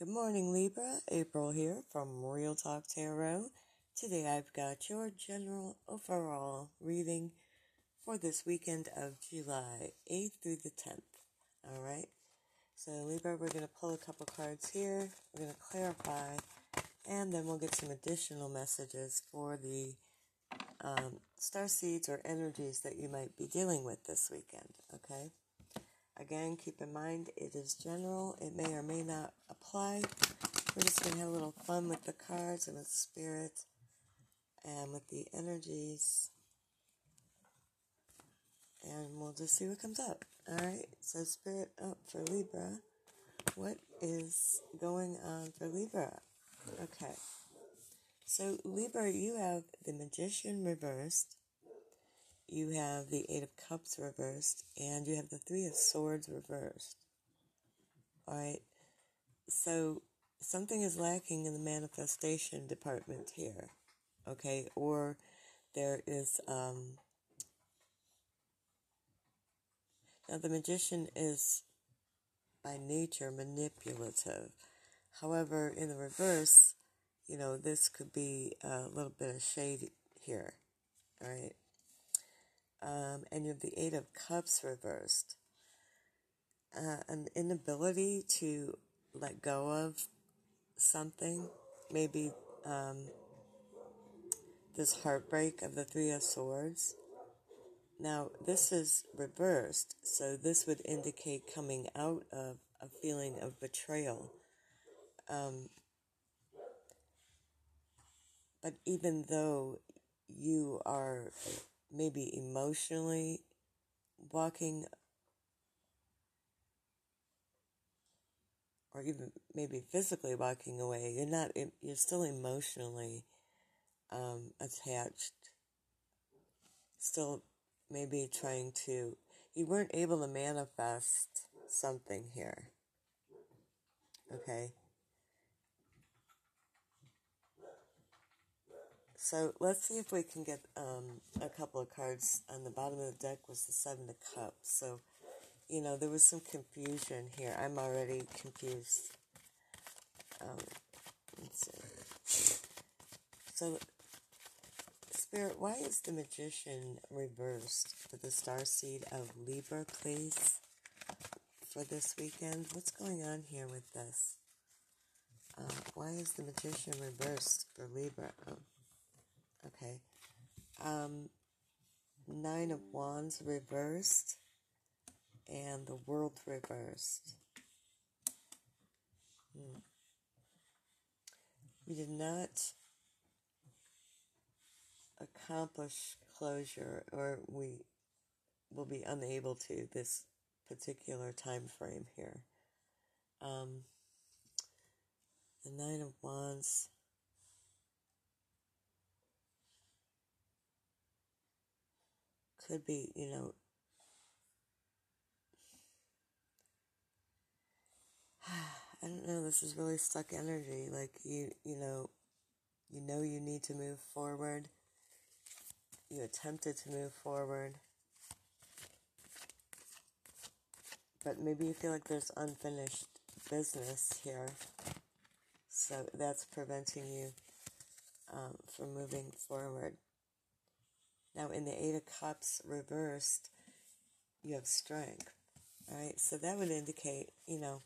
Good morning, Libra. April here from Real Talk Tarot. Today I've got your general overall reading for this weekend of July 8th through the 10th. All right. So, Libra, we're going to pull a couple cards here. We're going to clarify, and then we'll get some additional messages for the um, star seeds or energies that you might be dealing with this weekend. Okay. Again, keep in mind it is general. It may or may not apply. We're just going to have a little fun with the cards and with spirit and with the energies. And we'll just see what comes up. All right. So, spirit up for Libra. What is going on for Libra? Okay. So, Libra, you have the Magician reversed you have the Eight of Cups reversed, and you have the Three of Swords reversed. All right. So something is lacking in the manifestation department here. Okay. Or there is, um, now the magician is by nature manipulative. However, in the reverse, you know, this could be a little bit of shade here. All right um, and you have the Eight of Cups reversed. Uh, an inability to let go of something, maybe um, this heartbreak of the Three of Swords. Now, this is reversed, so this would indicate coming out of a feeling of betrayal. Um, but even though you are maybe emotionally walking or even maybe physically walking away you're not you're still emotionally um, attached. Still maybe trying to you weren't able to manifest something here. Okay So let's see if we can get um, a couple of cards. On the bottom of the deck was the Seven of Cups. So, you know, there was some confusion here. I'm already confused. Um. So, Spirit, why is the Magician reversed for the Star Seed of Libra, please? For this weekend? What's going on here with this? Uh, why is the Magician reversed for Libra? Oh. Okay. Um, Nine of Wands reversed and the World reversed. Hmm. We did not accomplish closure, or we will be unable to this particular time frame here. Um, the Nine of Wands could be, you know, I don't know, this is really stuck energy. Like you you know, you know you need to move forward. You attempted to move forward. But maybe you feel like there's unfinished business here. So that's preventing you um, from moving forward. Now, in the Eight of Cups reversed, you have strength. All right, so that would indicate, you know,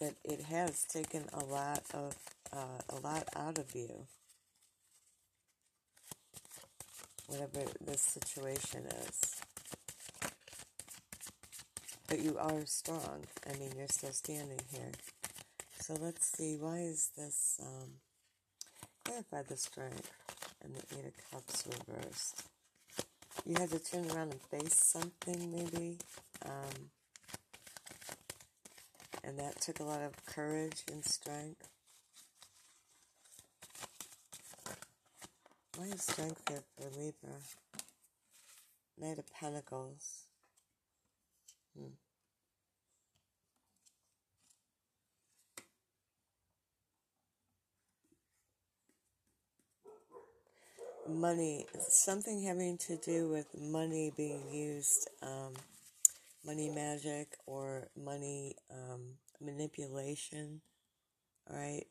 that it has taken a lot of uh, a lot out of you, whatever this situation is. But you are strong. I mean, you're still standing here. So let's see. Why is this? Um, clarify the strength and the Eight of Cups reversed. You had to turn around and face something, maybe. Um, and that took a lot of courage and strength. Why is strength here for Libra? Knight of Pentacles. Hmm. Money, something having to do with money being used um, money magic or money um, manipulation. right?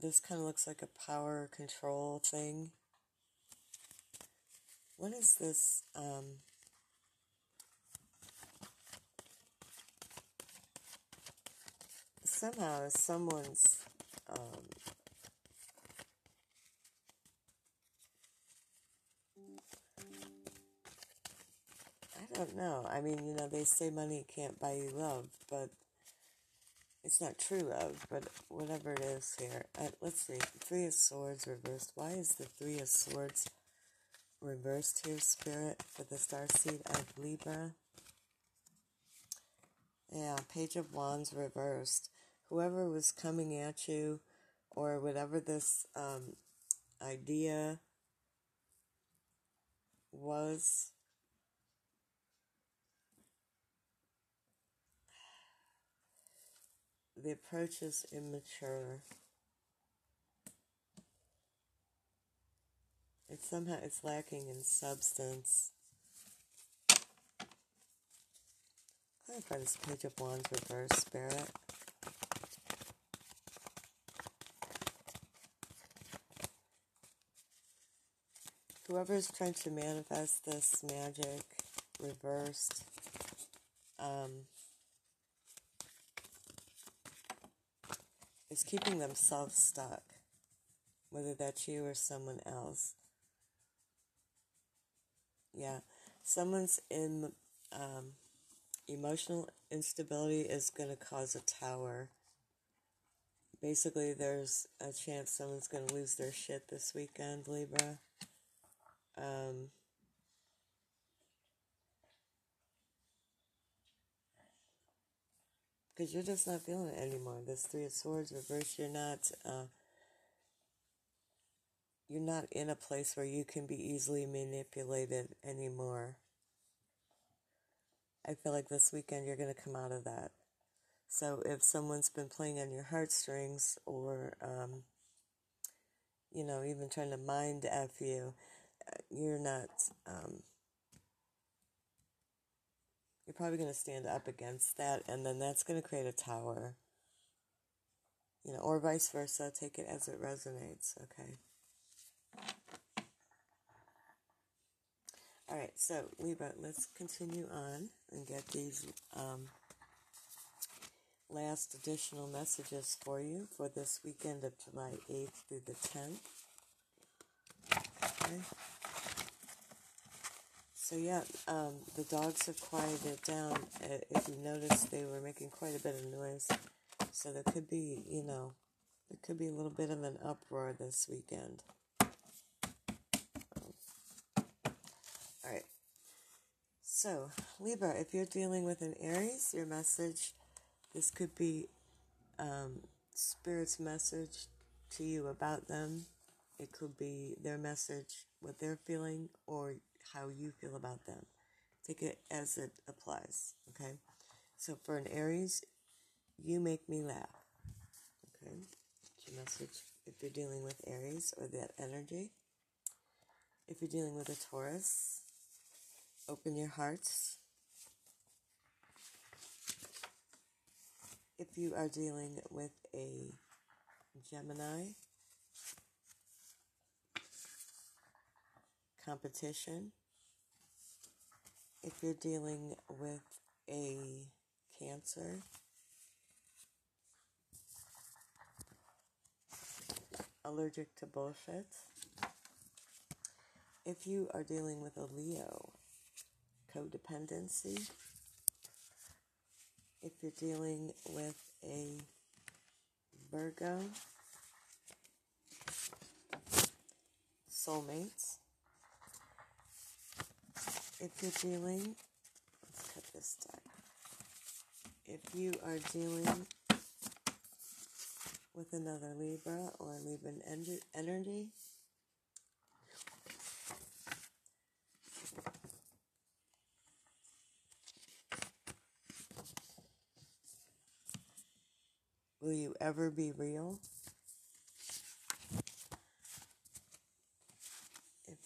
This kind of looks like a power control thing. What is this? Um, somehow someone's don't know. I mean, you know, they say money can't buy you love, but it's not true love, but whatever it is here. Uh, let's see. Three of Swords reversed. Why is the Three of Swords reversed here, Spirit, for the star seed of Libra? Yeah, Page of Wands reversed. Whoever was coming at you, or whatever this um, idea was, the approach is immature. It's somehow it's lacking in substance. I Clarify this page of wands reverse spirit. Whoever's trying to manifest this magic reversed, um, is keeping themselves stuck, whether that's you or someone else. Yeah, someone's in um, emotional instability is going to cause a tower. Basically, there's a chance someone's going to lose their shit this weekend, Libra. Um, because you're just not feeling it anymore. This Three of Swords reverse, you're not, uh, you're not in a place where you can be easily manipulated anymore. I feel like this weekend you're going to come out of that. So if someone's been playing on your heartstrings or, um, you know, even trying to mind F you, uh, you're not, um, probably going to stand up against that, and then that's going to create a tower. You know, or vice versa. Take it as it resonates, okay? All right, so Libra, let's continue on and get these um, last additional messages for you for this weekend of July 8th through the 10th. Okay. So yeah, um, the dogs have quieted down. Uh, if you notice, they were making quite a bit of noise. So there could be, you know, there could be a little bit of an uproar this weekend. All right. So Libra, if you're dealing with an Aries, your message, this could be um, Spirit's message to you about them. It could be their message, what they're feeling, or how you feel about them. Take it as it applies, okay? So for an Aries, you make me laugh, okay? That's your message if you're dealing with Aries or that energy. If you're dealing with a Taurus, open your hearts. If you are dealing with a Gemini, competition, if you're dealing with a cancer, allergic to bullshit, if you are dealing with a Leo, codependency, if you're dealing with a Virgo, soulmates, if you're dealing, let's cut this deck. If you are dealing with another Libra or Libran energy, will you ever be real?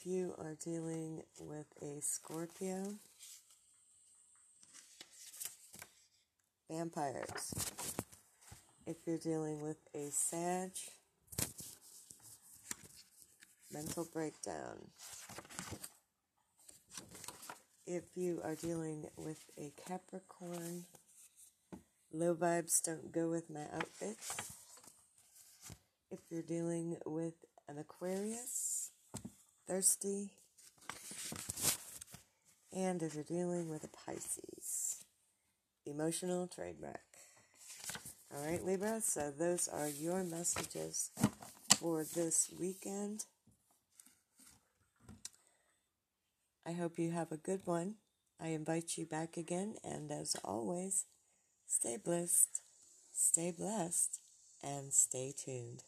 if you are dealing with a Scorpio, vampires. If you're dealing with a Sag, mental breakdown. If you are dealing with a Capricorn, low vibes don't go with my outfits. If you're dealing with an Aquarius, thirsty. And if you're dealing with a Pisces, emotional wreck. All right, Libra, so those are your messages for this weekend. I hope you have a good one. I invite you back again, and as always, stay blessed, stay blessed, and stay tuned.